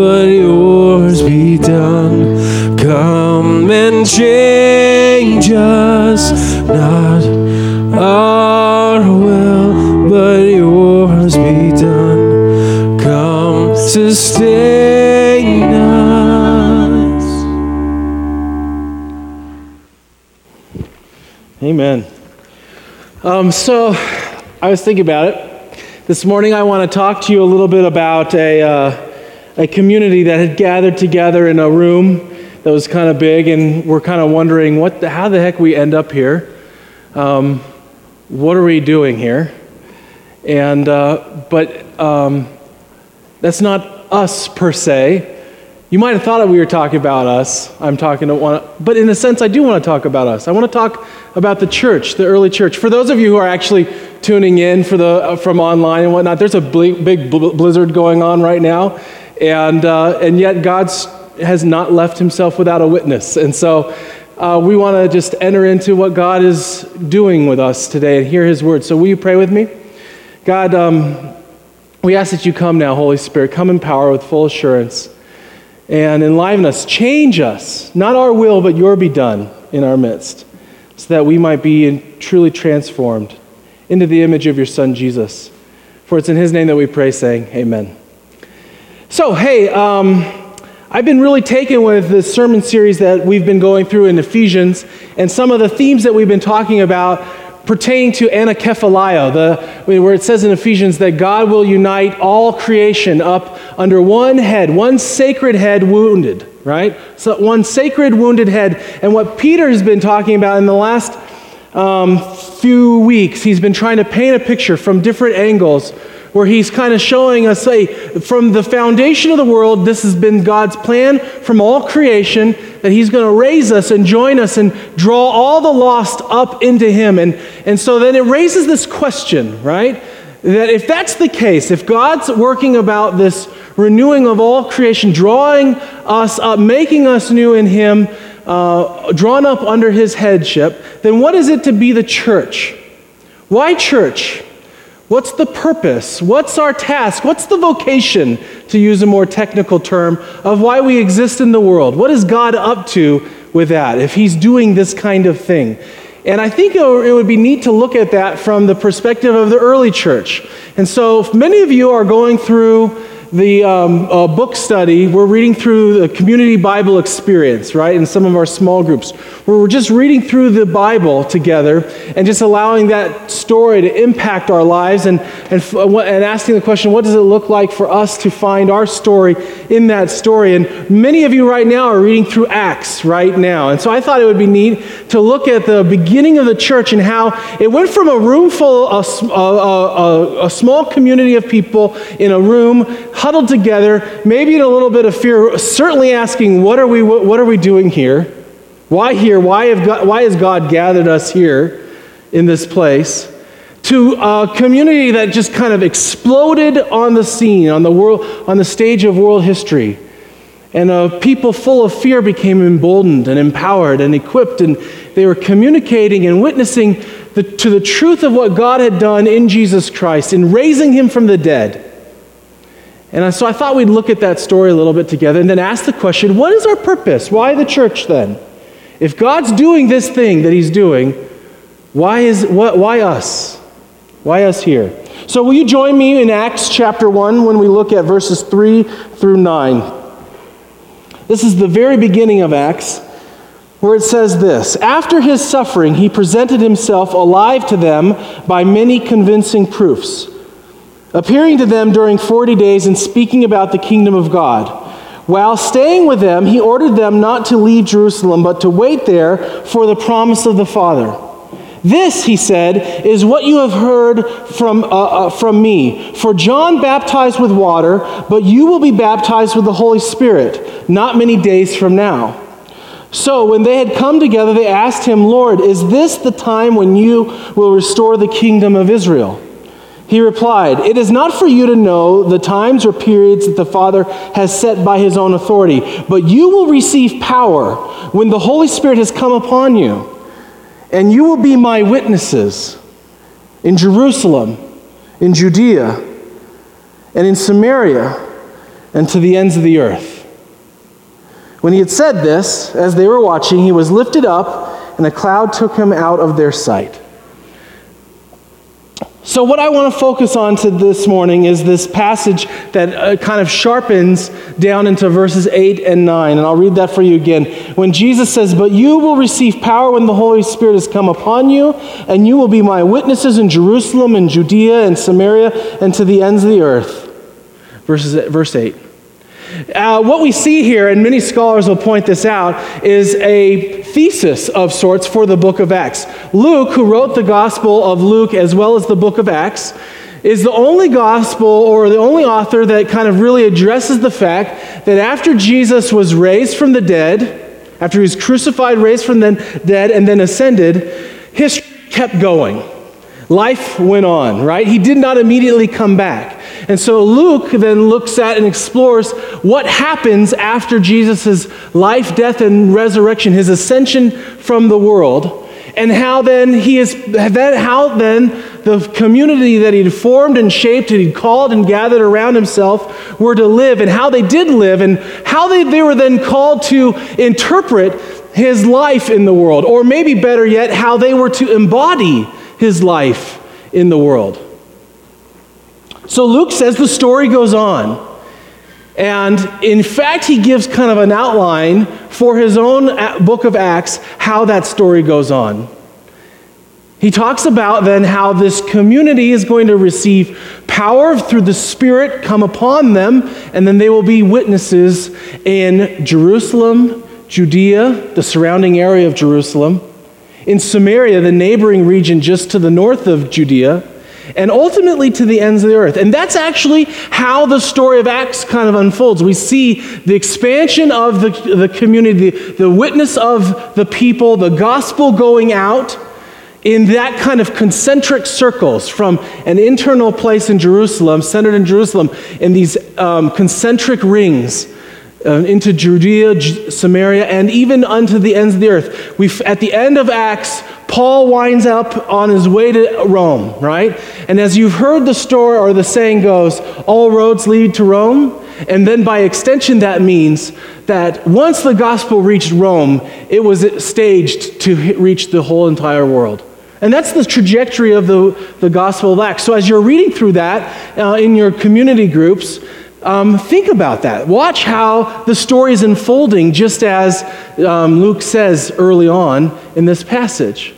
but yours be done. Come and change us, not our will, but yours be done. Come sustain us. Amen. Um, so, I was thinking about it. This morning, I want to talk to you a little bit about a, uh, a community that had gathered together in a room that was kind of big, and we're kind of wondering what the, how the heck we end up here. Um, what are we doing here? And, uh, but um, that's not us per se. You might have thought that we were talking about us. I'm talking to one, but in a sense, I do want to talk about us. I want to talk about the church, the early church. For those of you who are actually tuning in for the, uh, from online and whatnot, there's a big bl- blizzard going on right now, and, uh, and yet God has not left himself without a witness. And so uh, we want to just enter into what God is doing with us today and hear his word. So will you pray with me? God, um, we ask that you come now, Holy Spirit. Come in power with full assurance and enliven us. Change us. Not our will, but your be done in our midst, so that we might be truly transformed into the image of your Son, Jesus. For it's in his name that we pray, saying, Amen. So, hey, um, I've been really taken with the sermon series that we've been going through in Ephesians and some of the themes that we've been talking about pertaining to anakephalio, the, where it says in Ephesians that God will unite all creation up under one head, one sacred head wounded, right? So one sacred wounded head. And what Peter has been talking about in the last um, few weeks, he's been trying to paint a picture from different angles where he's kind of showing us, say, from the foundation of the world, this has been God's plan from all creation, that he's going to raise us and join us and draw all the lost up into him. And, and so then it raises this question, right? That if that's the case, if God's working about this renewing of all creation, drawing us up, making us new in him, uh, drawn up under his headship, then what is it to be the church? Why church? What's the purpose? What's our task? What's the vocation, to use a more technical term, of why we exist in the world? What is God up to with that if He's doing this kind of thing? And I think it would be neat to look at that from the perspective of the early church. And so, many of you are going through the um, uh, book study, we're reading through the Community Bible Experience, right, in some of our small groups, where we're just reading through the Bible together and just allowing that story to impact our lives and, and, and asking the question, what does it look like for us to find our story in that story? And many of you right now are reading through Acts right now. And so I thought it would be neat to look at the beginning of the church and how it went from a room full, a, a, a, a small community of people in a room huddled together, maybe in a little bit of fear, certainly asking, What are we, what are we doing here? Why here? Why, God, why has God gathered us here in this place? To a community that just kind of exploded on the scene, on the, world, on the stage of world history. And a people full of fear became emboldened and empowered and equipped, and they were communicating and witnessing the, to the truth of what God had done in Jesus Christ in raising him from the dead. And so I thought we'd look at that story a little bit together and then ask the question what is our purpose? Why the church then? If God's doing this thing that He's doing, why, is, what, why us? Why us here? So, will you join me in Acts chapter 1 when we look at verses 3 through 9? This is the very beginning of Acts, where it says this After his suffering, he presented himself alive to them by many convincing proofs appearing to them during 40 days and speaking about the kingdom of God. While staying with them, he ordered them not to leave Jerusalem, but to wait there for the promise of the Father. This, he said, is what you have heard from, uh, uh, from me. For John baptized with water, but you will be baptized with the Holy Spirit not many days from now. So, when they had come together, they asked him, Lord, is this the time when you will restore the kingdom of Israel? He replied, It is not for you to know the times or periods that the Father has set by his own authority, but you will receive power when the Holy Spirit has come upon you, and you will be my witnesses in Jerusalem, in Judea, and in Samaria, and to the ends of the earth. When he had said this, as they were watching, he was lifted up, and a cloud took him out of their sight. So, what I want to focus on to this morning is this passage that uh, kind of sharpens down into verses 8 and 9. And I'll read that for you again. When Jesus says, But you will receive power when the Holy Spirit has come upon you, and you will be my witnesses in Jerusalem and Judea and Samaria and to the ends of the earth. Verses, verse 8. Uh, what we see here, and many scholars will point this out, is a thesis of sorts for the book of Acts. Luke, who wrote the Gospel of Luke as well as the book of Acts, is the only gospel or the only author that kind of really addresses the fact that after Jesus was raised from the dead, after he was crucified, raised from the dead, and then ascended, history kept going. Life went on, right? He did not immediately come back. And so Luke then looks at and explores what happens after Jesus' life, death, and resurrection, his ascension from the world, and how then he is then how then the community that he'd formed and shaped and he'd called and gathered around himself were to live and how they did live and how they, they were then called to interpret his life in the world, or maybe better yet, how they were to embody his life in the world. So Luke says the story goes on. And in fact, he gives kind of an outline for his own uh, book of Acts how that story goes on. He talks about then how this community is going to receive power through the Spirit come upon them, and then they will be witnesses in Jerusalem, Judea, the surrounding area of Jerusalem, in Samaria, the neighboring region just to the north of Judea, and ultimately to the ends of the earth. And that's actually how the story of Acts kind of unfolds. We see the expansion of the, the community, the, the witness of the people, the gospel going out in that kind of concentric circles from an internal place in Jerusalem, centered in Jerusalem, in these um, concentric rings. Uh, into Judea, Samaria, and even unto the ends of the earth. We, at the end of Acts, Paul winds up on his way to Rome, right? And as you've heard the story or the saying goes, all roads lead to Rome. And then by extension, that means that once the gospel reached Rome, it was staged to reach the whole entire world. And that's the trajectory of the, the Gospel of Acts. So as you're reading through that uh, in your community groups, um, think about that. Watch how the story is unfolding, just as um, Luke says early on in this passage.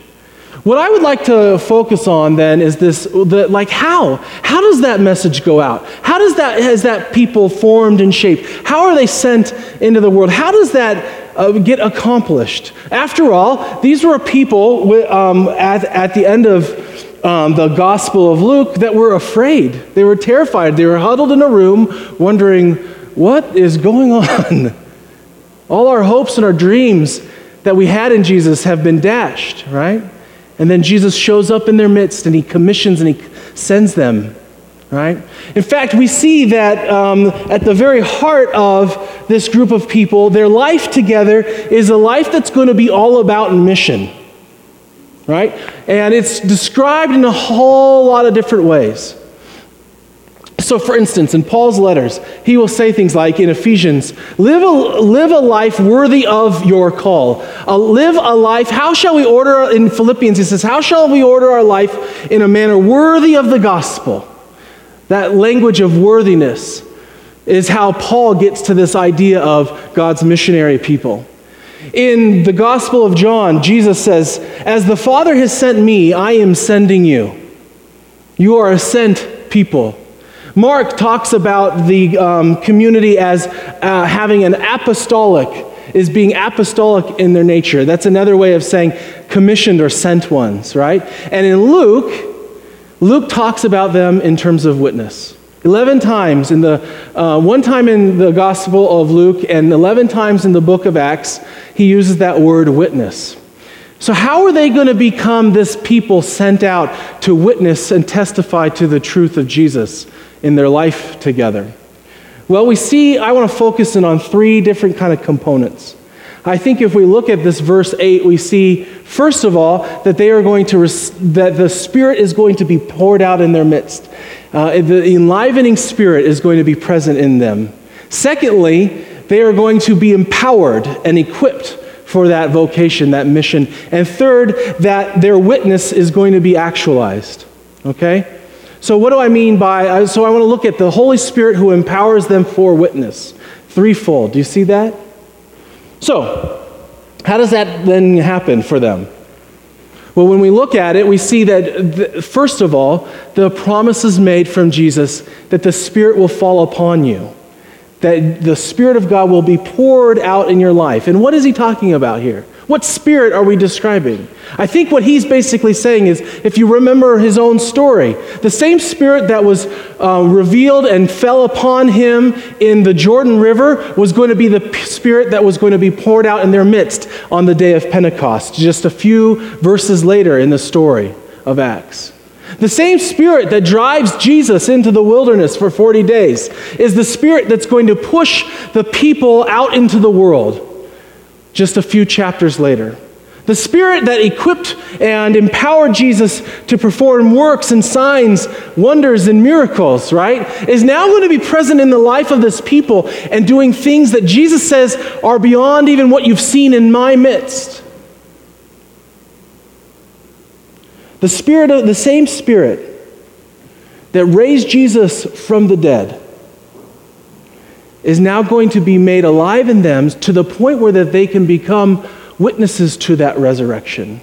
What I would like to focus on then is this the, like how? How does that message go out? How does that has that people formed and shaped? How are they sent into the world? How does that uh, get accomplished? After all, these were people with, um, at, at the end of um, the Gospel of Luke that were afraid. They were terrified. They were huddled in a room wondering, what is going on? All our hopes and our dreams that we had in Jesus have been dashed, right? And then Jesus shows up in their midst and he commissions and he sends them, right? In fact, we see that um, at the very heart of this group of people, their life together is a life that's going to be all about mission, right? And it's described in a whole lot of different ways. So, for instance, in Paul's letters, he will say things like in Ephesians, live a, live a life worthy of your call. Uh, live a life, how shall we order, in Philippians, he says, how shall we order our life in a manner worthy of the gospel? That language of worthiness is how Paul gets to this idea of God's missionary people. In the Gospel of John, Jesus says, As the Father has sent me, I am sending you. You are a sent people. Mark talks about the um, community as uh, having an apostolic, is being apostolic in their nature. That's another way of saying commissioned or sent ones, right? And in Luke, Luke talks about them in terms of witness. 11 times in the, uh, one time in the Gospel of Luke and 11 times in the book of Acts, he uses that word witness. So, how are they going to become this people sent out to witness and testify to the truth of Jesus? in their life together? Well, we see, I want to focus in on three different kind of components. I think if we look at this verse 8, we see, first of all, that they are going to, res- that the Spirit is going to be poured out in their midst. Uh, the enlivening Spirit is going to be present in them. Secondly, they are going to be empowered and equipped for that vocation, that mission. And third, that their witness is going to be actualized. Okay? So, what do I mean by, so I want to look at the Holy Spirit who empowers them for witness. Threefold. Do you see that? So, how does that then happen for them? Well, when we look at it, we see that, first of all, the promise is made from Jesus that the Spirit will fall upon you that the Spirit of God will be poured out in your life. And what is he talking about here? What spirit are we describing? I think what he's basically saying is if you remember his own story, the same spirit that was uh, revealed and fell upon him in the Jordan River was going to be the spirit that was going to be poured out in their midst on the day of Pentecost, just a few verses later in the story of Acts. The same spirit that drives Jesus into the wilderness for 40 days is the spirit that's going to push the people out into the world just a few chapters later. The spirit that equipped and empowered Jesus to perform works and signs, wonders, and miracles, right, is now going to be present in the life of this people and doing things that Jesus says are beyond even what you've seen in my midst. The spirit of the same spirit that raised Jesus from the dead is now going to be made alive in them to the point where that they can become witnesses to that resurrection.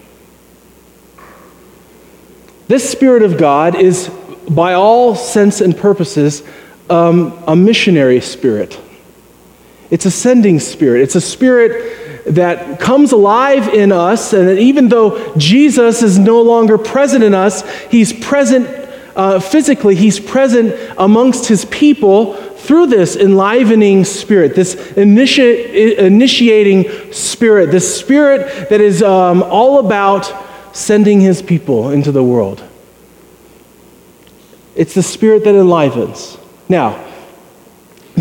This Spirit of God is, by all sense and purposes, um, a missionary spirit. It's a sending spirit. It's a spirit that comes alive in us, and even though Jesus is no longer present in us, he's present uh, physically, he's present amongst his people through this enlivening spirit, this initi- initiating spirit, this spirit that is um, all about sending his people into the world. It's the spirit that enlivens. Now,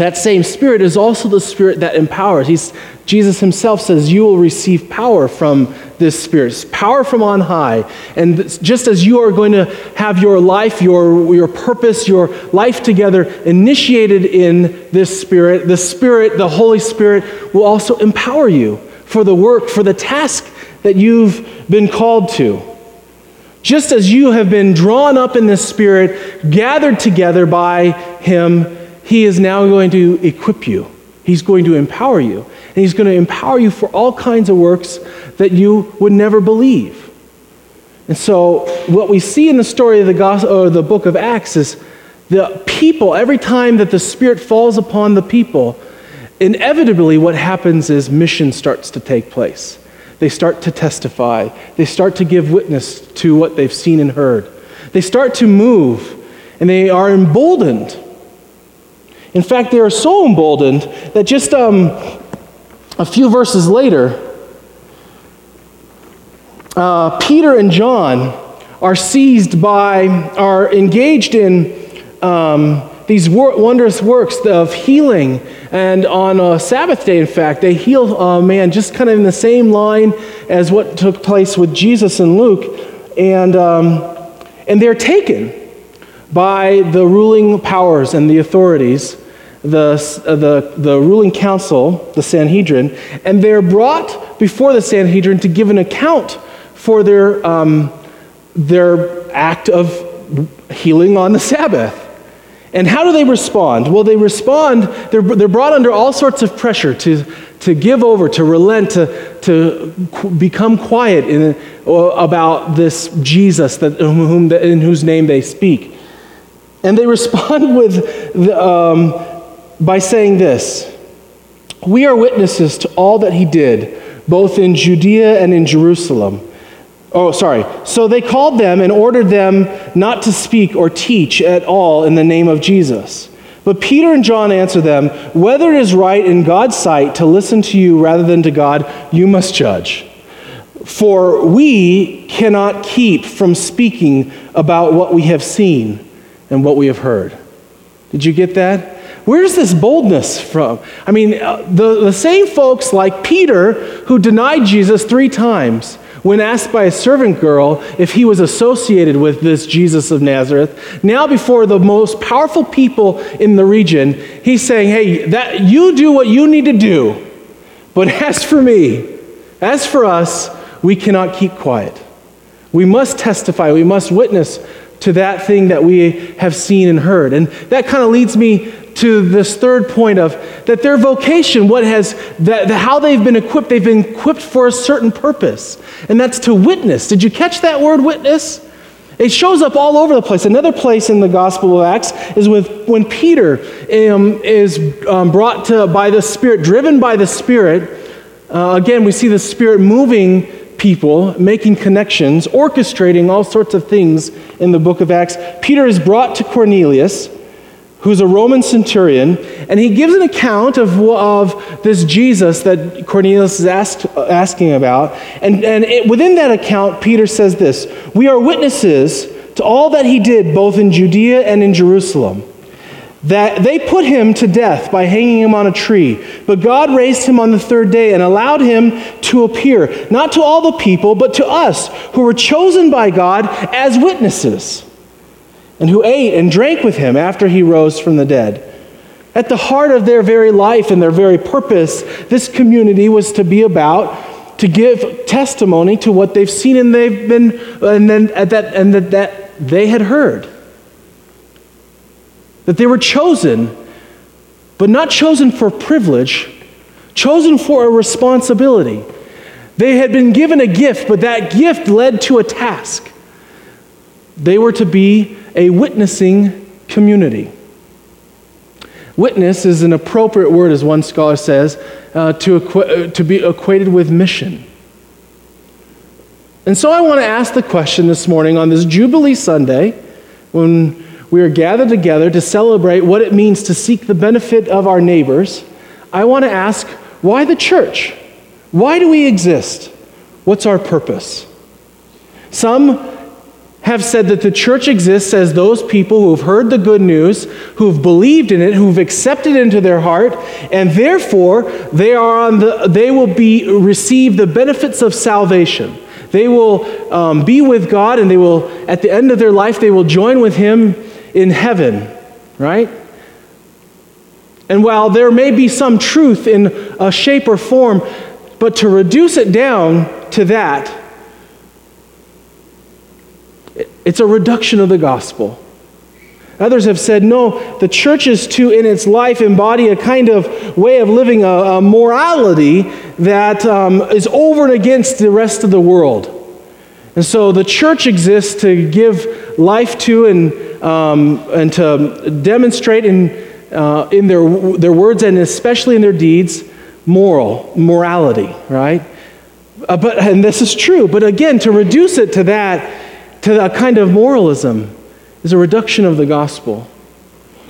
that same spirit is also the spirit that empowers. He's, Jesus himself says, You will receive power from this spirit, power from on high. And just as you are going to have your life, your, your purpose, your life together initiated in this spirit, the spirit, the Holy Spirit, will also empower you for the work, for the task that you've been called to. Just as you have been drawn up in this spirit, gathered together by him he is now going to equip you. He's going to empower you. And He's going to empower you for all kinds of works that you would never believe. And so, what we see in the story of the, gospel, or the book of Acts is the people, every time that the Spirit falls upon the people, inevitably what happens is mission starts to take place. They start to testify, they start to give witness to what they've seen and heard. They start to move, and they are emboldened in fact, they are so emboldened that just um, a few verses later, uh, Peter and John are seized by, are engaged in um, these wor- wondrous works of healing. And on a Sabbath day, in fact, they heal a man just kind of in the same line as what took place with Jesus and Luke. And, um, and they're taken by the ruling powers and the authorities, the, uh, the, the ruling council, the Sanhedrin, and they're brought before the Sanhedrin to give an account for their, um, their act of healing on the Sabbath. And how do they respond? Well, they respond, they're, they're brought under all sorts of pressure to, to give over, to relent, to, to become quiet in, uh, about this Jesus that, whom, in whose name they speak. And they respond with the, um, by saying this We are witnesses to all that he did, both in Judea and in Jerusalem. Oh, sorry. So they called them and ordered them not to speak or teach at all in the name of Jesus. But Peter and John answered them, Whether it is right in God's sight to listen to you rather than to God, you must judge. For we cannot keep from speaking about what we have seen and what we have heard. Did you get that? Where's this boldness from? I mean, uh, the, the same folks like Peter who denied Jesus three times when asked by a servant girl if he was associated with this Jesus of Nazareth, now before the most powerful people in the region, he's saying, Hey, that, you do what you need to do. But as for me, as for us, we cannot keep quiet. We must testify, we must witness to that thing that we have seen and heard. And that kind of leads me to this third point of that their vocation, what has, that, the, how they've been equipped, they've been equipped for a certain purpose, and that's to witness. Did you catch that word witness? It shows up all over the place. Another place in the Gospel of Acts is with when Peter um, is um, brought to by the Spirit, driven by the Spirit. Uh, again, we see the Spirit moving people, making connections, orchestrating all sorts of things in the book of Acts. Peter is brought to Cornelius who's a Roman centurion, and he gives an account of, of this Jesus that Cornelius is asked, asking about. And, and it, within that account, Peter says this We are witnesses to all that he did, both in Judea and in Jerusalem. That they put him to death by hanging him on a tree, but God raised him on the third day and allowed him to appear, not to all the people, but to us who were chosen by God as witnesses and who ate and drank with him after he rose from the dead. At the heart of their very life and their very purpose, this community was to be about to give testimony to what they've seen and they've been and then at that and that, that they had heard. That they were chosen, but not chosen for privilege, chosen for a responsibility. They had been given a gift, but that gift led to a task. They were to be a witnessing community. Witness is an appropriate word, as one scholar says, uh, to, equ- uh, to be equated with mission. And so I want to ask the question this morning on this Jubilee Sunday, when we are gathered together to celebrate what it means to seek the benefit of our neighbors. I want to ask why the church? Why do we exist? What's our purpose? Some have said that the church exists as those people who have heard the good news, who've believed in it, who've accepted it into their heart, and therefore they are on the they will be receive the benefits of salvation. They will um, be with God, and they will at the end of their life they will join with Him in heaven, right? And while there may be some truth in a shape or form, but to reduce it down to that it's a reduction of the gospel. Others have said, no, the church is to, in its life, embody a kind of way of living, a, a morality that um, is over and against the rest of the world. And so the church exists to give life to and, um, and to demonstrate in, uh, in their, their words and especially in their deeds moral, morality, right? Uh, but, and this is true, but again, to reduce it to that to a kind of moralism is a reduction of the gospel.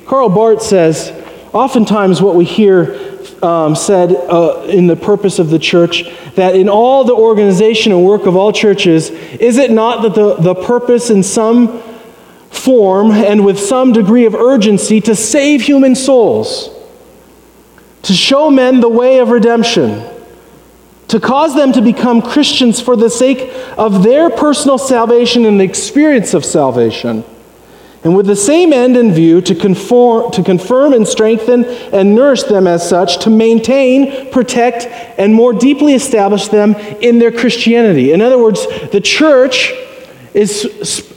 Karl Barth says, oftentimes what we hear um, said uh, in the purpose of the church that in all the organization and work of all churches, is it not that the, the purpose in some form and with some degree of urgency to save human souls, to show men the way of redemption? To cause them to become Christians for the sake of their personal salvation and the experience of salvation. And with the same end in view, to, conform, to confirm and strengthen and nourish them as such, to maintain, protect, and more deeply establish them in their Christianity. In other words, the church is,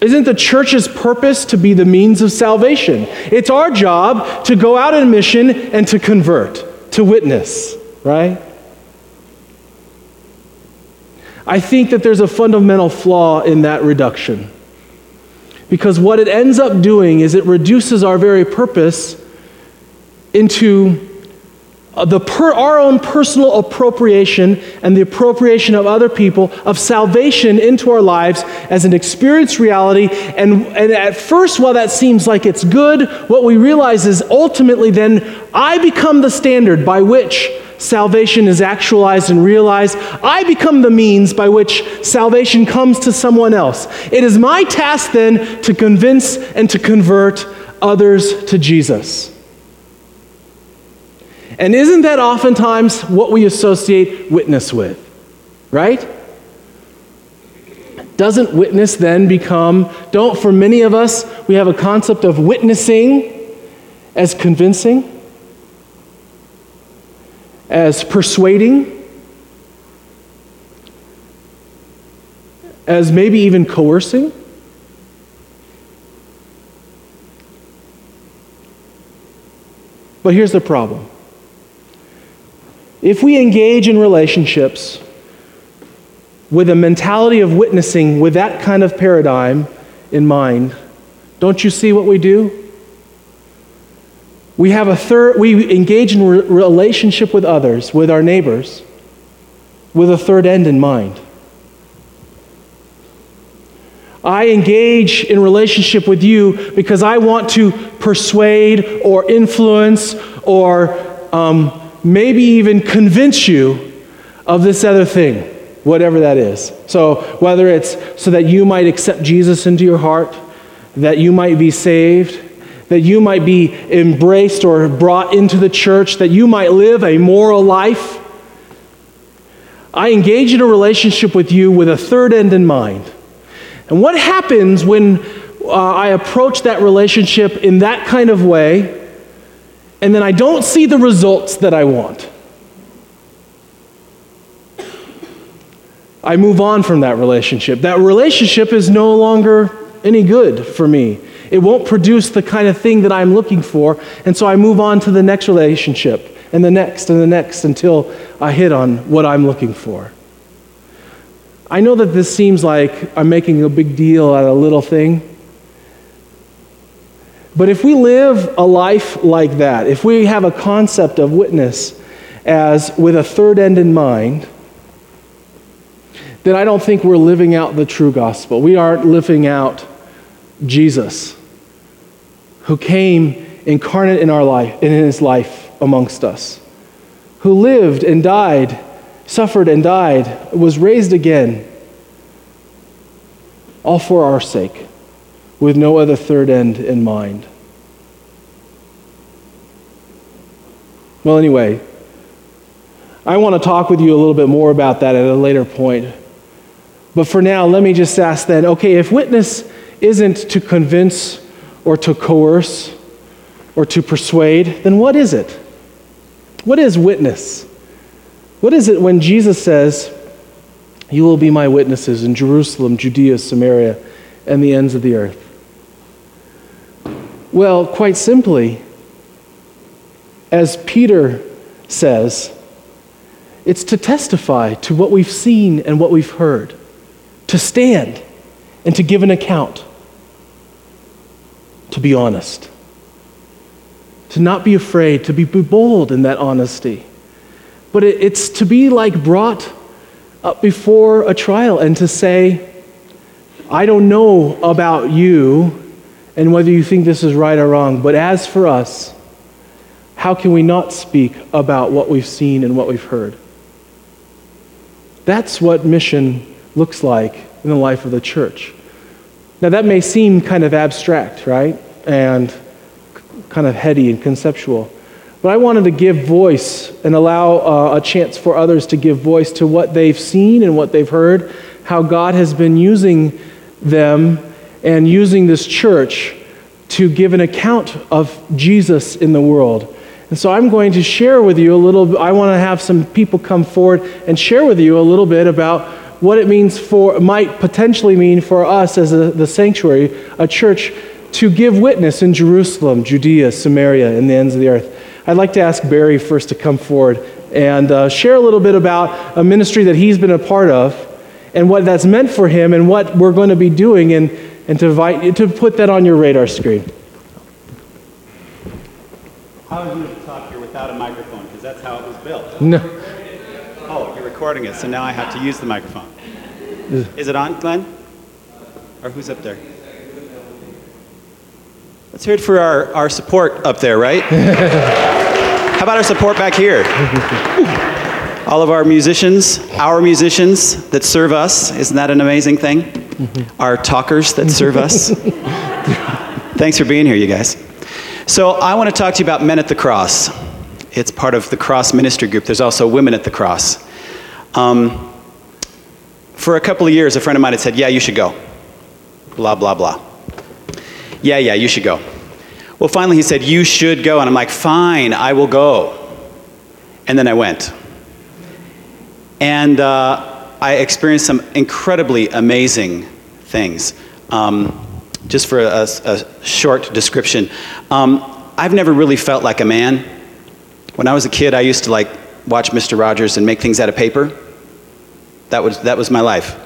isn't the church's purpose to be the means of salvation? It's our job to go out in mission and to convert, to witness, right? I think that there's a fundamental flaw in that reduction. Because what it ends up doing is it reduces our very purpose into uh, the per, our own personal appropriation and the appropriation of other people of salvation into our lives as an experienced reality. And, and at first, while that seems like it's good, what we realize is ultimately then I become the standard by which salvation is actualized and realized, I become the means by which salvation comes to someone else. It is my task then to convince and to convert others to Jesus. And isn't that oftentimes what we associate witness with? Right? doesn't witness then become, don't, for many of us, we have a concept of witnessing as convincing, as persuading, as maybe even coercing. But here's the problem. If we engage in relationships with a mentality of witnessing with that kind of paradigm in mind, don't you see what we do? We have a third we engage in re- relationship with others, with our neighbors, with a third end in mind. I engage in relationship with you because I want to persuade or influence or um, maybe even convince you of this other thing, whatever that is. So, whether it's so that you might accept Jesus into your heart, that you might be saved, that you might be embraced or brought into the church, that you might live a moral life. I engage in a relationship with you with a third end in mind. And what happens when uh, I approach that relationship in that kind of way, and then I don't see the results that I want? I move on from that relationship. That relationship is no longer any good for me. It won't produce the kind of thing that I'm looking for, and so I move on to the next relationship, and the next, and the next, until I hit on what I'm looking for. I know that this seems like I'm making a big deal out of a little thing. But if we live a life like that, if we have a concept of witness as with a third end in mind, then I don't think we're living out the true gospel. We aren't living out Jesus, who came incarnate in our life, and in his life amongst us, who lived and died suffered and died, was raised again, all for our sake, with no other third end in mind. Well, anyway, I want to talk with you a little bit more about that at a later point. But for now, let me just ask then okay, if witness isn't to convince or to coerce or to persuade, then what is it? What is witness? What is it when Jesus says, You will be my witnesses in Jerusalem, Judea, Samaria, and the ends of the earth? Well, quite simply, as Peter says, it's to testify to what we've seen and what we've heard, to stand and to give an account, to be honest, to not be afraid, to be bold in that honesty but it, it's to be like brought up before a trial and to say, I don't know about you and whether you think this is right or wrong, but as for us, how can we not speak about what we've seen and what we've heard? That's what mission looks like in the life of the church. Now, that may seem kind of abstract, right? And kind of heady and conceptual. But I wanted to give voice and allow uh, a chance for others to give voice to what they've seen and what they've heard, how God has been using them and using this church to give an account of Jesus in the world. And so I'm going to share with you a little I want to have some people come forward and share with you a little bit about what it means for might potentially mean for us as a, the sanctuary, a church to give witness in Jerusalem, Judea, Samaria, and the ends of the earth. I'd like to ask Barry first to come forward and uh, share a little bit about a ministry that he's been a part of and what that's meant for him and what we're going to be doing and, and to, invite, to put that on your radar screen. How are you to talk here without a microphone? Because that's how it was built. No. Oh, you're recording it, so now I have to use the microphone. Is it on, Glenn? Or who's up there? Let's hear it for our, our support up there, right? How about our support back here? All of our musicians, our musicians that serve us. Isn't that an amazing thing? Our talkers that serve us. Thanks for being here, you guys. So, I want to talk to you about Men at the Cross. It's part of the Cross Ministry Group. There's also Women at the Cross. Um, for a couple of years, a friend of mine had said, Yeah, you should go. Blah, blah, blah. Yeah, yeah, you should go. Well, finally he said, You should go. And I'm like, Fine, I will go. And then I went. And uh, I experienced some incredibly amazing things. Um, just for a, a, short description, um, I've never really felt like a man. When I was a kid, I used to like watch Mr. Rogers and make things out of paper. That was, that was my life.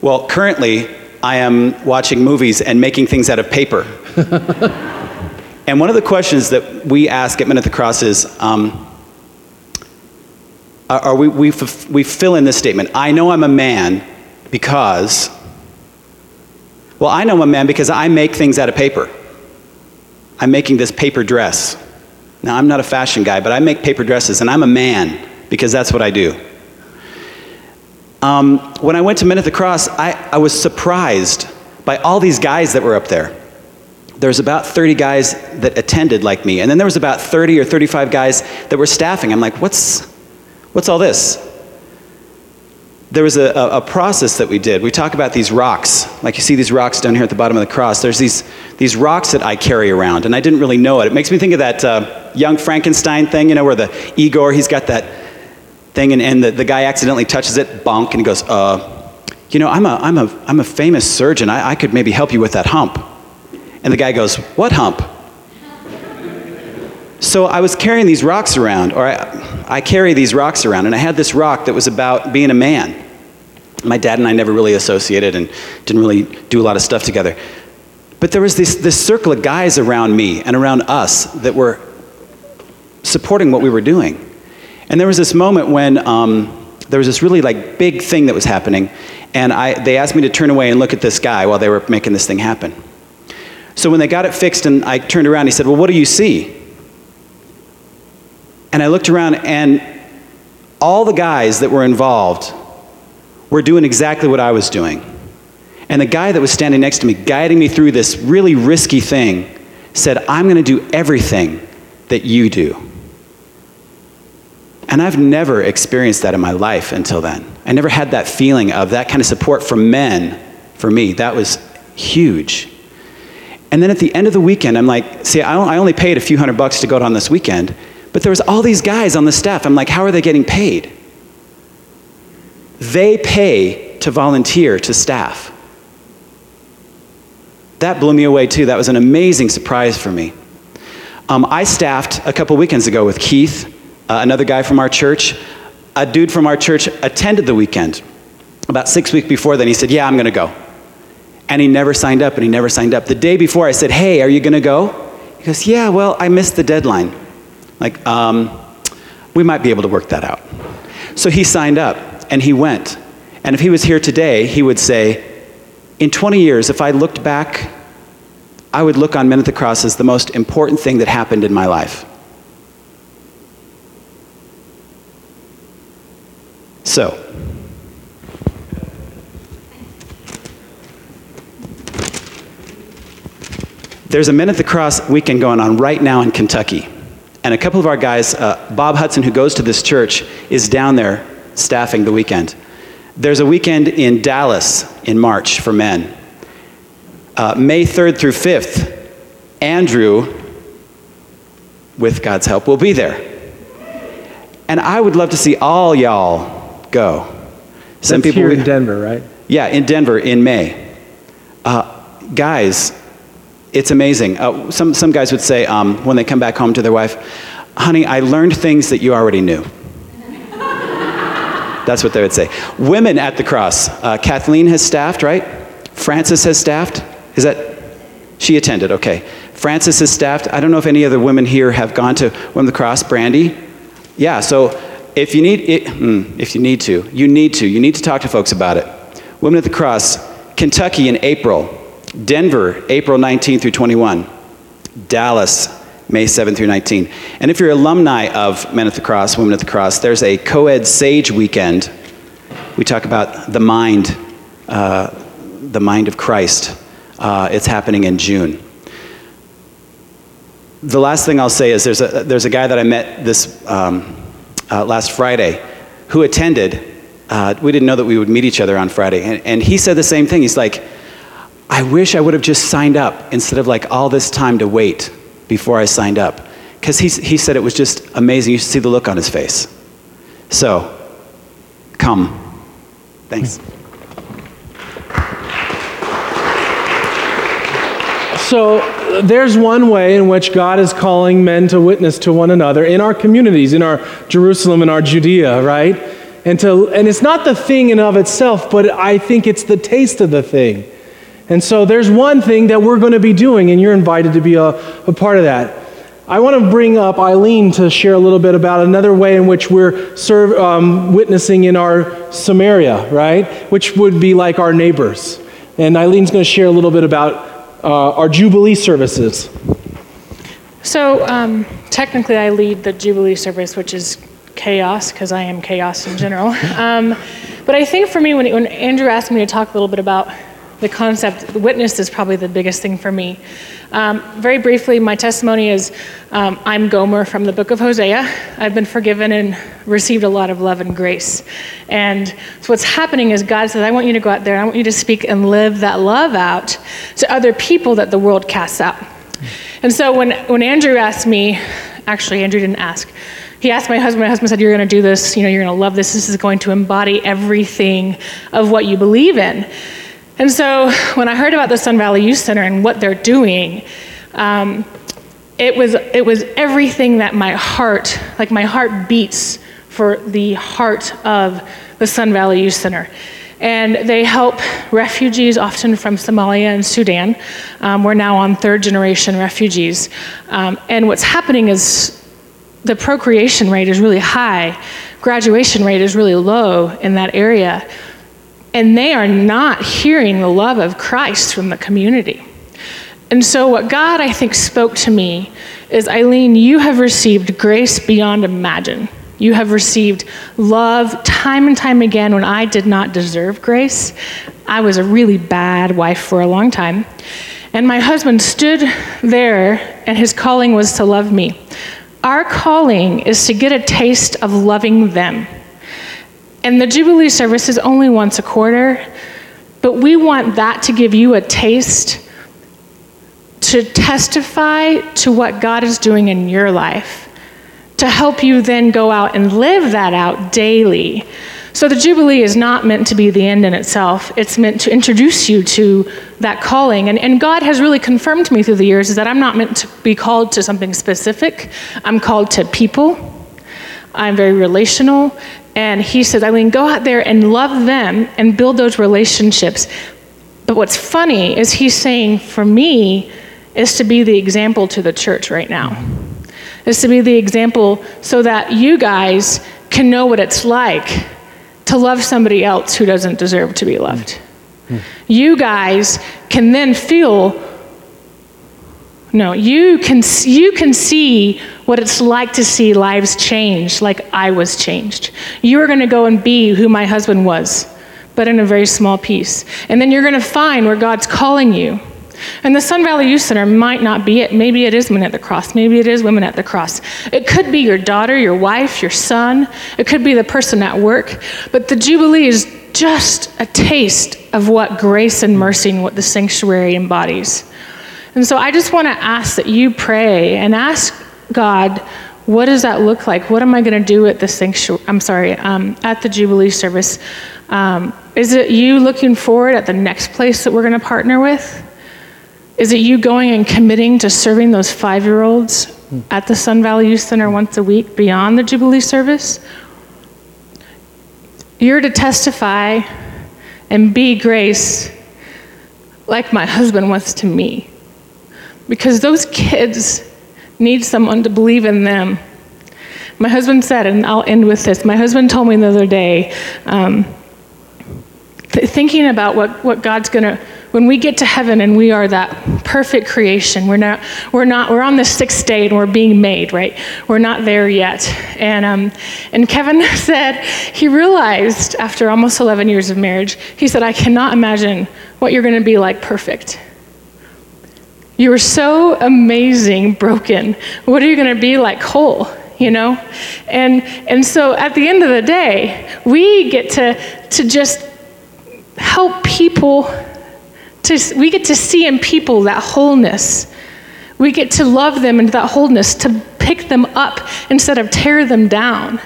Well, currently, I am watching movies and making things out of paper. and one of the questions that we ask at Men at the Cross is um, are we, we, we fill in this statement I know I'm a man because, well, I know I'm a man because I make things out of paper. I'm making this paper dress. Now, I'm not a fashion guy, but I make paper dresses, and I'm a man because that's what I do. Um, when I went to Men at the Cross, I, I was surprised by all these guys that were up there. There was about 30 guys that attended like me, and then there was about 30 or 35 guys that were staffing. I'm like, what's, what's all this? There was a, a, a process that we did. We talk about these rocks. Like you see these rocks down here at the bottom of the cross. There's these, these rocks that I carry around, and I didn't really know it. It makes me think of that uh, young Frankenstein thing, you know, where the Igor, he's got that thing, and, and the, the guy accidentally touches it, bonk, and he goes, uh, you know, I'm a, I'm a, I'm a famous surgeon. I, I could maybe help you with that hump. And the guy goes, What hump? So I was carrying these rocks around, or I, I carry these rocks around, and I had this rock that was about being a man. My dad and I never really associated and didn't really do a lot of stuff together. But there was this, this circle of guys around me and around us that were supporting what we were doing. And there was this moment when um, there was this really like big thing that was happening, and I, they asked me to turn away and look at this guy while they were making this thing happen. So when they got it fixed and I turned around, he said, Well, what do you see? And I looked around, and all the guys that were involved were doing exactly what I was doing. And the guy that was standing next to me, guiding me through this really risky thing, said, I'm going to do everything that you do. And I've never experienced that in my life until then. I never had that feeling of that kind of support from men for me. That was huge. And then at the end of the weekend, I'm like, see, I only paid a few hundred bucks to go on this weekend, but there was all these guys on the staff. I'm like, how are they getting paid? They pay to volunteer to staff. That blew me away too. That was an amazing surprise for me. Um, I staffed a couple weekends ago with Keith uh, another guy from our church, a dude from our church attended the weekend. About six weeks before then, he said, Yeah, I'm going to go. And he never signed up, and he never signed up. The day before, I said, Hey, are you going to go? He goes, Yeah, well, I missed the deadline. Like, um, we might be able to work that out. So he signed up, and he went. And if he was here today, he would say, In 20 years, if I looked back, I would look on Men at the Cross as the most important thing that happened in my life. So, there's a Men at the Cross weekend going on right now in Kentucky. And a couple of our guys, uh, Bob Hudson, who goes to this church, is down there staffing the weekend. There's a weekend in Dallas in March for men. Uh, May 3rd through 5th, Andrew, with God's help, will be there. And I would love to see all y'all go. Some That's people here in Denver, right? Yeah, in Denver in May. Uh, guys, it's amazing. Uh, some, some guys would say um, when they come back home to their wife, honey, I learned things that you already knew. That's what they would say. Women at the cross. Uh, Kathleen has staffed, right? Frances has staffed. Is that? She attended, okay. Frances has staffed. I don't know if any other women here have gone to Women of the Cross. Brandy? Yeah, so if you need it, mm, if you need to, you need to. You need to talk to folks about it. Women at the Cross, Kentucky in April, Denver, April 19 through 21, Dallas, May 7 through 19. And if you're alumni of Men at the Cross, Women at the Cross, there's a co-ed Sage weekend. We talk about the mind, uh, the mind of Christ. Uh, it's happening in June. The last thing I'll say is there's a, there's a guy that I met this um, uh, last Friday who attended uh, we didn't know that we would meet each other on Friday. And, and he said the same thing. He's like, I wish I would have just signed up instead of like all this time to wait before I signed up. Because he, he said it was just amazing. You should see the look on his face. So, come. Thanks. So there's one way in which God is calling men to witness to one another in our communities, in our Jerusalem, in our Judea, right? And, to, and it's not the thing in of itself, but I think it's the taste of the thing. And so there's one thing that we're going to be doing, and you're invited to be a, a part of that. I want to bring up Eileen to share a little bit about another way in which we're serve, um, witnessing in our Samaria, right? Which would be like our neighbors. And Eileen's going to share a little bit about uh, our Jubilee services. So, um, technically, I lead the Jubilee service, which is chaos because I am chaos in general. Um, but I think for me, when, when Andrew asked me to talk a little bit about the concept, the witness is probably the biggest thing for me. Um, very briefly, my testimony is um, I'm Gomer from the book of Hosea. I've been forgiven and received a lot of love and grace. And so, what's happening is God says, I want you to go out there, I want you to speak and live that love out to other people that the world casts out. And so, when, when Andrew asked me, actually, Andrew didn't ask, he asked my husband, my husband said, You're going to do this, you know, you're going to love this. This is going to embody everything of what you believe in. And so when I heard about the Sun Valley Youth Center and what they're doing, um, it, was, it was everything that my heart, like my heart beats for the heart of the Sun Valley Youth Center. And they help refugees, often from Somalia and Sudan. Um, we're now on third generation refugees. Um, and what's happening is the procreation rate is really high, graduation rate is really low in that area and they are not hearing the love of Christ from the community. And so, what God, I think, spoke to me is Eileen, you have received grace beyond imagine. You have received love time and time again when I did not deserve grace. I was a really bad wife for a long time. And my husband stood there, and his calling was to love me. Our calling is to get a taste of loving them. And the Jubilee service is only once a quarter, but we want that to give you a taste to testify to what God is doing in your life, to help you then go out and live that out daily. So the Jubilee is not meant to be the end in itself. It's meant to introduce you to that calling. And, and God has really confirmed to me through the years is that I'm not meant to be called to something specific. I'm called to people. I'm very relational. And he says, Eileen, go out there and love them and build those relationships. But what's funny is he's saying, for me, is to be the example to the church right now. Is to be the example so that you guys can know what it's like to love somebody else who doesn't deserve to be loved. Mm. You guys can then feel no, you can, you can see what it's like to see lives change like I was changed. You are going to go and be who my husband was, but in a very small piece. And then you're going to find where God's calling you. And the Sun Valley Youth Center might not be it. Maybe it is Men at the Cross. Maybe it is Women at the Cross. It could be your daughter, your wife, your son. It could be the person at work. But the Jubilee is just a taste of what grace and mercy and what the sanctuary embodies. And so I just want to ask that you pray and ask God, what does that look like? What am I going to do at the sanctuary? I'm sorry, um, at the Jubilee service. Um, is it you looking forward at the next place that we're going to partner with? Is it you going and committing to serving those five year olds at the Sun Valley Youth Center once a week beyond the Jubilee service? You're to testify and be grace like my husband was to me because those kids need someone to believe in them. My husband said, and I'll end with this. My husband told me the other day, um, th- thinking about what, what God's going to, when we get to heaven and we are that perfect creation, we're not, we're not, we're on the sixth day and we're being made, right? We're not there yet. And, um, and Kevin said he realized after almost 11 years of marriage, he said, I cannot imagine what you're going to be like perfect. You are so amazing, broken. What are you going to be like whole? you know? And, and so at the end of the day, we get to, to just help people, to, we get to see in people that wholeness. We get to love them into that wholeness, to pick them up instead of tear them down.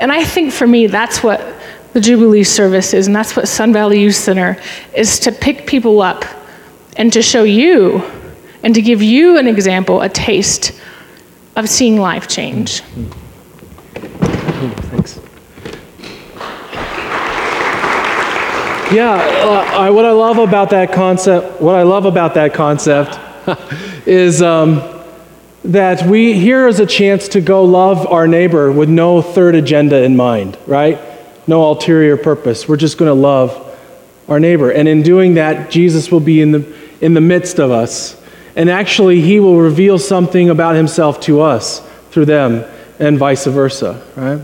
And I think for me, that's what the Jubilee service is, and that's what Sun Valley Youth Center is to pick people up and to show you and to give you an example, a taste of seeing life change. Thanks. Yeah, uh, I, what I love about that concept, what I love about that concept is um, that we here is a chance to go love our neighbor with no third agenda in mind, right? No ulterior purpose. We're just going to love our neighbor. And in doing that, Jesus will be in the, in the midst of us. And actually, he will reveal something about himself to us through them, and vice versa, right?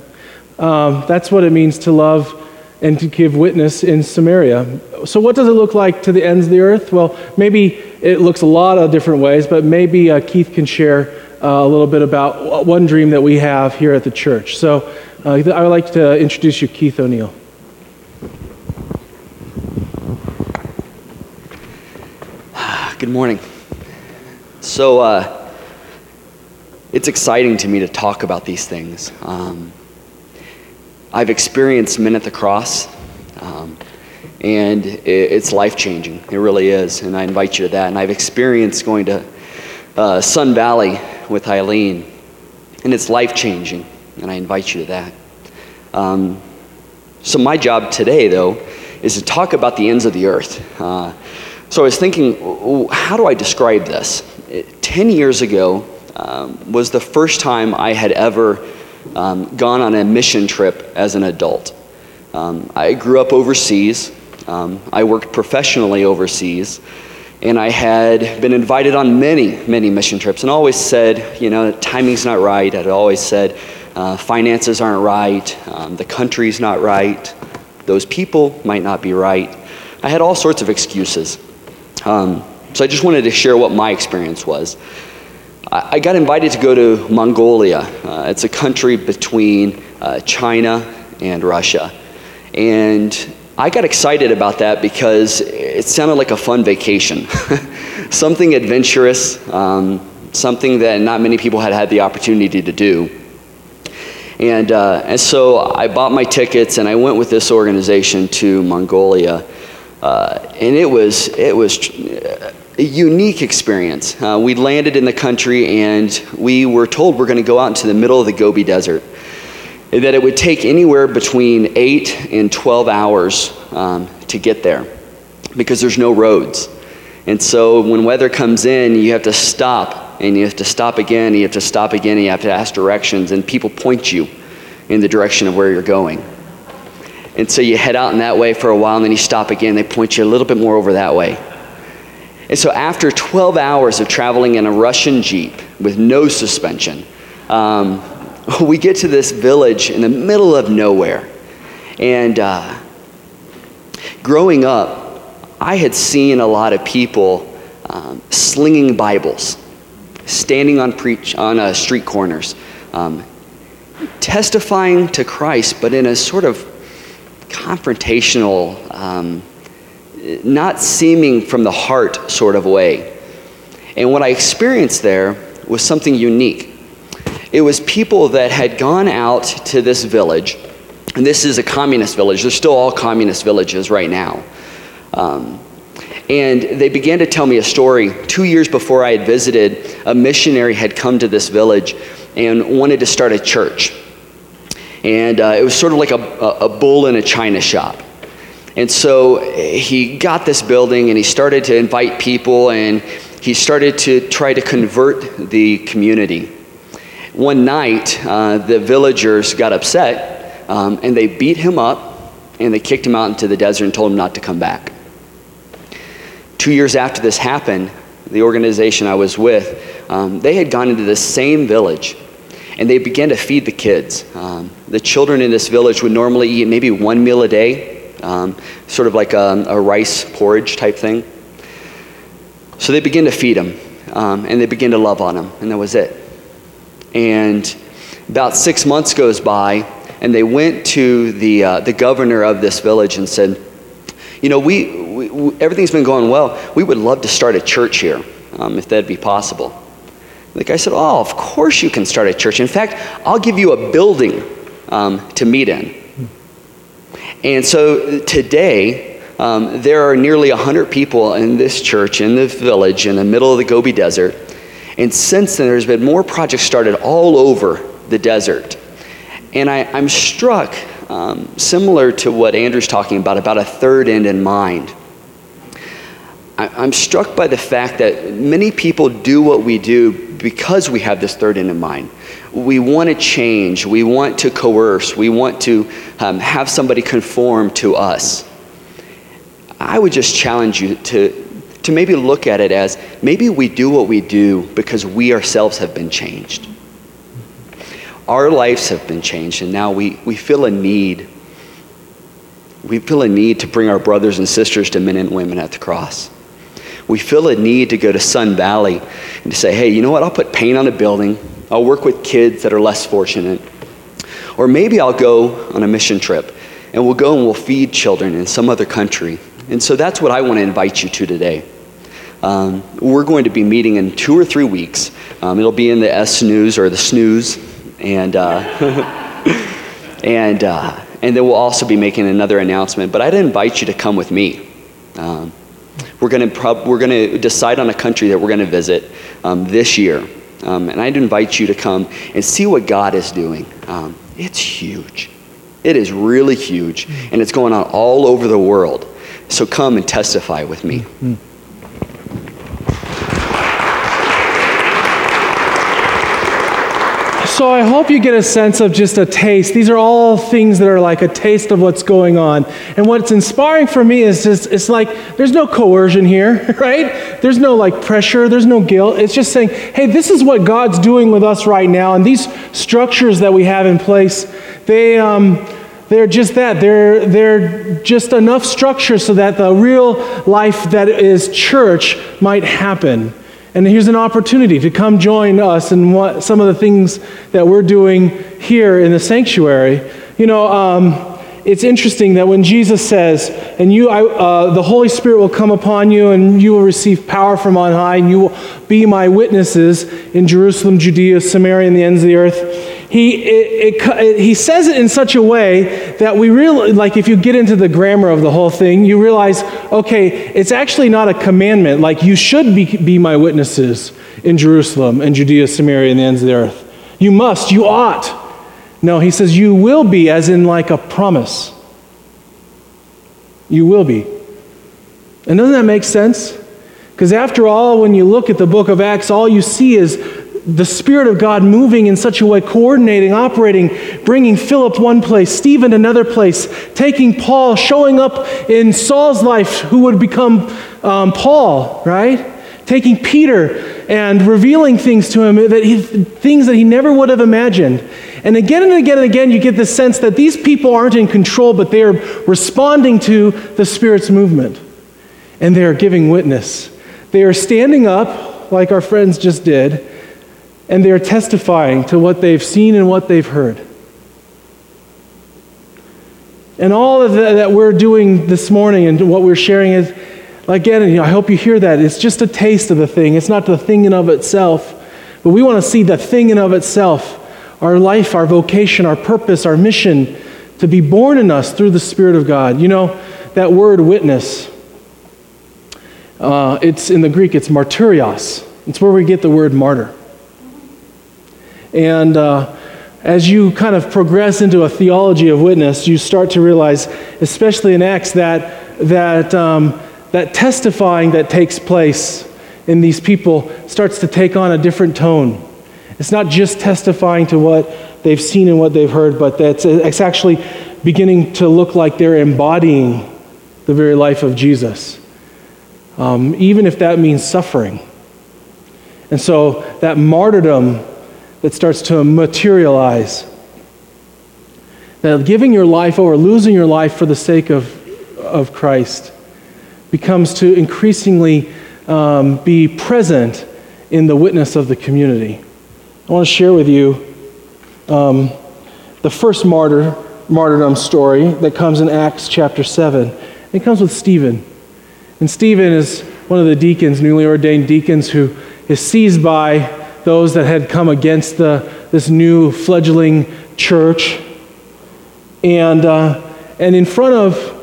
Um, that's what it means to love and to give witness in Samaria. So, what does it look like to the ends of the earth? Well, maybe it looks a lot of different ways, but maybe uh, Keith can share uh, a little bit about one dream that we have here at the church. So, uh, I would like to introduce you, Keith O'Neill. Good morning. So, uh, it's exciting to me to talk about these things. Um, I've experienced Men at the Cross, um, and it, it's life changing. It really is, and I invite you to that. And I've experienced going to uh, Sun Valley with Eileen, and it's life changing, and I invite you to that. Um, so, my job today, though, is to talk about the ends of the earth. Uh, so, I was thinking, how do I describe this? 10 years ago um, was the first time I had ever um, gone on a mission trip as an adult. Um, I grew up overseas. Um, I worked professionally overseas. And I had been invited on many, many mission trips and always said, you know, timing's not right. I'd always said, uh, finances aren't right. Um, the country's not right. Those people might not be right. I had all sorts of excuses. Um, so I just wanted to share what my experience was. I got invited to go to Mongolia. Uh, it's a country between uh, China and Russia. And I got excited about that because it sounded like a fun vacation, something adventurous, um, something that not many people had had the opportunity to do. And, uh, and so I bought my tickets and I went with this organization to Mongolia. Uh, and it was, it was a unique experience. Uh, we landed in the country and we were told we're going to go out into the middle of the Gobi Desert. That it would take anywhere between 8 and 12 hours um, to get there because there's no roads. And so when weather comes in, you have to stop and you have to stop again, and you have to stop again, and you have to ask directions, and people point you in the direction of where you're going. And so you head out in that way for a while, and then you stop again, they point you a little bit more over that way. And so, after 12 hours of traveling in a Russian Jeep with no suspension, um, we get to this village in the middle of nowhere. And uh, growing up, I had seen a lot of people um, slinging Bibles, standing on, preach, on uh, street corners, um, testifying to Christ, but in a sort of confrontational, um, not seeming from the heart sort of way. And what I experienced there was something unique. It was people that had gone out to this village, and this is a communist village. They're still all communist villages right now. Um, and they began to tell me a story. Two years before I had visited, a missionary had come to this village and wanted to start a church. And uh, it was sort of like a, a bull in a china shop. And so he got this building and he started to invite people and he started to try to convert the community. One night, uh, the villagers got upset um, and they beat him up and they kicked him out into the desert and told him not to come back. Two years after this happened, the organization I was with, um, they had gone into the same village and they began to feed the kids. Um, the children in this village would normally eat maybe one meal a day um, sort of like a, a, rice porridge type thing. So they begin to feed him, um, and they begin to love on him, and that was it. And About six months goes by, and they went to the, uh, the governor of this village and said, You know, we, we, we, everything's been going well. We would love to start a church here, um, if that'd be possible. The guy said, Oh, of course you can start a church. In fact, I'll give you a building um, to meet in. And so today, um, there are nearly 100 people in this church in the village in the middle of the Gobi Desert. And since then, there's been more projects started all over the desert. And I, am struck, um, similar to what Andrew's talking about, about a third end in mind. I, I'm struck by the fact that many people do what we do because we have this third end in mind. We want to change, we want to coerce, we want to um, have somebody conform to us. I would just challenge you to, to maybe look at it as maybe we do what we do because we ourselves have been changed. Our lives have been changed, and now we, we feel a need. We feel a need to bring our brothers and sisters to men and women at the cross. We feel a need to go to Sun Valley and to say, hey, you know what? I'll put paint on a building. I'll work with kids that are less fortunate. Or maybe I'll go on a mission trip and we'll go and we'll feed children in some other country. And so that's what I want to invite you to today. Um, we're going to be meeting in two or three weeks. Um, it'll be in the S News or the Snooze and uh, and uh, and then we'll also be making another announcement. But I'd invite you to come with me. Um, we're going to prob- we're going to decide on a country that we're going to visit um, this year, um, and I'd invite you to come and see what God is doing. Um, it's huge. It is really huge, and it's going on all over the world. So come and testify with me. Mm-hmm. So I hope you get a sense of just a taste. These are all things that are like a taste of what's going on. And what's inspiring for me is just, it's like there's no coercion here, right? There's no like pressure, there's no guilt. It's just saying, hey, this is what God's doing with us right now. And these structures that we have in place, they, um, they're just that. They're, they're just enough structure so that the real life that is church might happen. And here's an opportunity to come join us in what, some of the things that we're doing here in the sanctuary. You know, um, it's interesting that when Jesus says, and you, I, uh, the Holy Spirit will come upon you, and you will receive power from on high, and you will be my witnesses in Jerusalem, Judea, Samaria, and the ends of the earth he, it, it, he says it in such a way that we really, like if you get into the grammar of the whole thing, you realize, okay, it's actually not a commandment. Like you should be, be my witnesses in Jerusalem and Judea, Samaria, and the ends of the earth. You must, you ought. No, he says you will be, as in like a promise. You will be. And doesn't that make sense? Because after all, when you look at the book of Acts, all you see is the Spirit of God moving in such a way, coordinating, operating, bringing Philip one place, Stephen another place, taking Paul, showing up in Saul's life, who would become um, Paul, right? Taking Peter and revealing things to him that he, things that he never would have imagined. And again and again and again, you get the sense that these people aren't in control, but they are responding to the Spirit's movement. And they are giving witness. They are standing up, like our friends just did, and they're testifying to what they've seen and what they've heard. And all of that, that we're doing this morning and what we're sharing is, again, I hope you hear that. It's just a taste of the thing. It's not the thing in of itself. But we want to see the thing in of itself, our life, our vocation, our purpose, our mission, to be born in us through the Spirit of God. You know, that word witness, uh, it's in the Greek, it's martyrios. It's where we get the word martyr. And uh, as you kind of progress into a theology of witness, you start to realize, especially in Acts, that, that, um, that testifying that takes place in these people starts to take on a different tone. It's not just testifying to what they've seen and what they've heard, but that's, it's actually beginning to look like they're embodying the very life of Jesus, um, even if that means suffering. And so that martyrdom that starts to materialize. That giving your life over, losing your life for the sake of, of Christ, becomes to increasingly um, be present in the witness of the community. I want to share with you um, the first martyr, martyrdom story that comes in Acts chapter 7. It comes with Stephen. And Stephen is one of the deacons, newly ordained deacons, who is seized by those that had come against the, this new fledgling church. And, uh, and in front of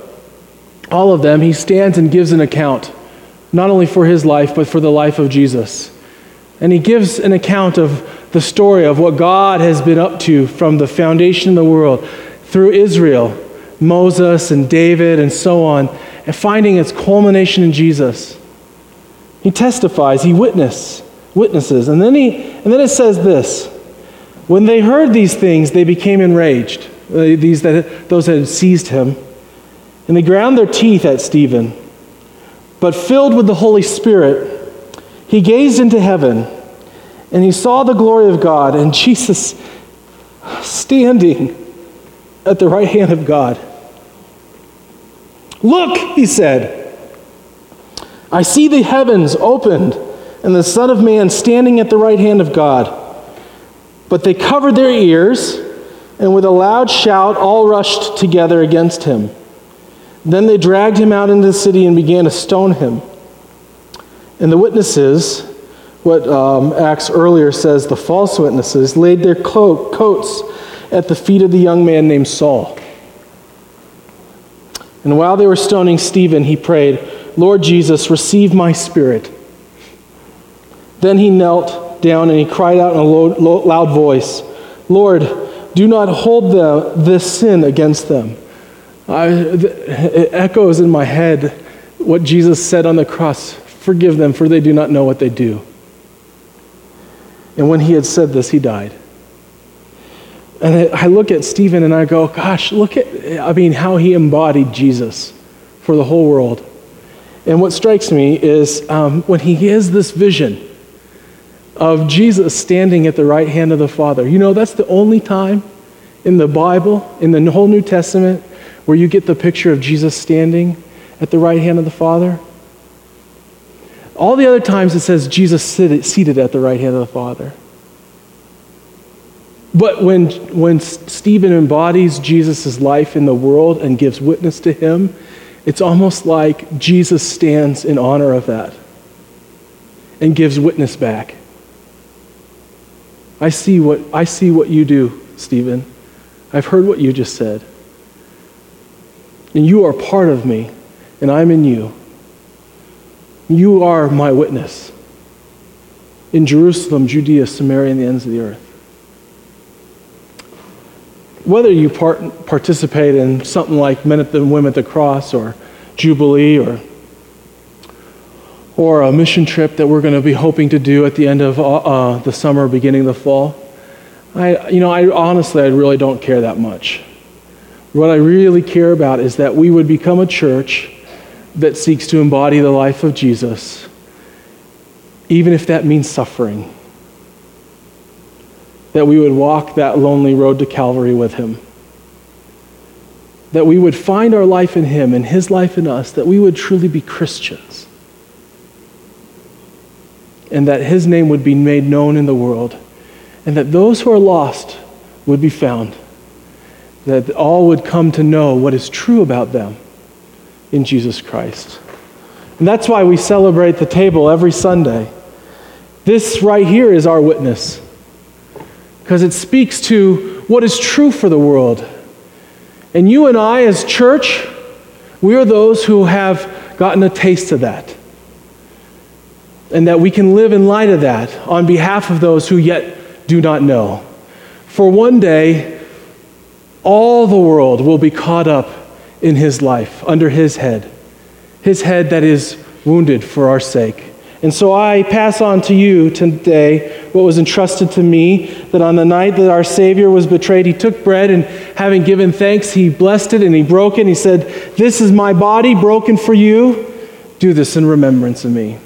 all of them, he stands and gives an account, not only for his life, but for the life of Jesus. And he gives an account of the story of what God has been up to from the foundation of the world through Israel, Moses and David and so on, and finding its culmination in Jesus. He testifies, he witness, witnesses. And then, he, and then it says this When they heard these things, they became enraged, uh, these that, those that had seized him, and they ground their teeth at Stephen. But filled with the Holy Spirit, he gazed into heaven and he saw the glory of God and Jesus standing at the right hand of God. Look, he said, I see the heavens opened and the Son of Man standing at the right hand of God. But they covered their ears, and with a loud shout, all rushed together against him. Then they dragged him out into the city and began to stone him. And the witnesses, what um, Acts earlier says, the false witnesses, laid their cloak, coats at the feet of the young man named Saul. And while they were stoning Stephen, he prayed, Lord Jesus, receive my spirit. Then he knelt down and he cried out in a low, low, loud voice, Lord, do not hold them, this sin against them. I, it echoes in my head what Jesus said on the cross Forgive them, for they do not know what they do. And when he had said this, he died. And I look at Stephen and I go, gosh, look at, I mean, how he embodied Jesus for the whole world. And what strikes me is um, when he has this vision of Jesus standing at the right hand of the Father. You know, that's the only time in the Bible, in the whole New Testament, where you get the picture of Jesus standing at the right hand of the Father? All the other times it says Jesus seated at the right hand of the Father. But when, when Stephen embodies Jesus' life in the world and gives witness to him, it's almost like Jesus stands in honor of that and gives witness back. I see what, I see what you do, Stephen. I've heard what you just said. And you are part of me, and I'm in you. You are my witness in Jerusalem, Judea, Samaria, and the ends of the earth. Whether you part, participate in something like Men at the Women at the Cross or Jubilee or, or a mission trip that we're going to be hoping to do at the end of uh, uh, the summer, beginning of the fall, I, you know, I honestly, I really don't care that much. What I really care about is that we would become a church that seeks to embody the life of Jesus, even if that means suffering. That we would walk that lonely road to Calvary with Him. That we would find our life in Him and His life in us, that we would truly be Christians. And that His name would be made known in the world, and that those who are lost would be found that all would come to know what is true about them in Jesus Christ. And that's why we celebrate the table every Sunday. This right here is our witness because it speaks to what is true for the world. And you and I, as church, we are those who have gotten a taste of that. And that we can live in light of that on behalf of those who yet do not know. For one day, all the world will be caught up in his life, under his head, his head that is wounded for our sake. And so I pass on to you today what was entrusted to me that on the night that our Savior was betrayed, he took bread and having given thanks, he blessed it and he broke it. And he said, This is my body broken for you. Do this in remembrance of me.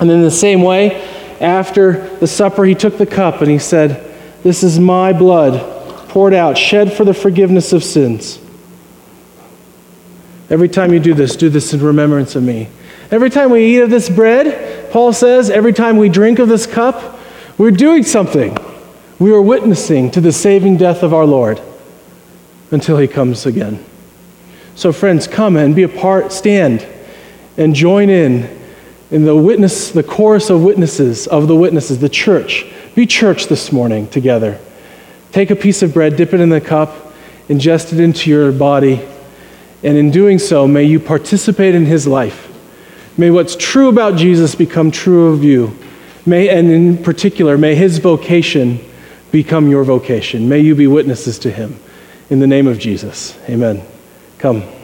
And in the same way, after the supper, he took the cup and he said, This is my blood poured out, shed for the forgiveness of sins. Every time you do this, do this in remembrance of me. Every time we eat of this bread, Paul says, every time we drink of this cup, we're doing something. We are witnessing to the saving death of our Lord until he comes again. So, friends, come and be a part, stand and join in in the witness, the chorus of witnesses of the witnesses, the church. Be church this morning together. Take a piece of bread, dip it in the cup, ingest it into your body, and in doing so, may you participate in his life. May what's true about Jesus become true of you. May, and in particular, may his vocation become your vocation. May you be witnesses to him. In the name of Jesus, amen. Come.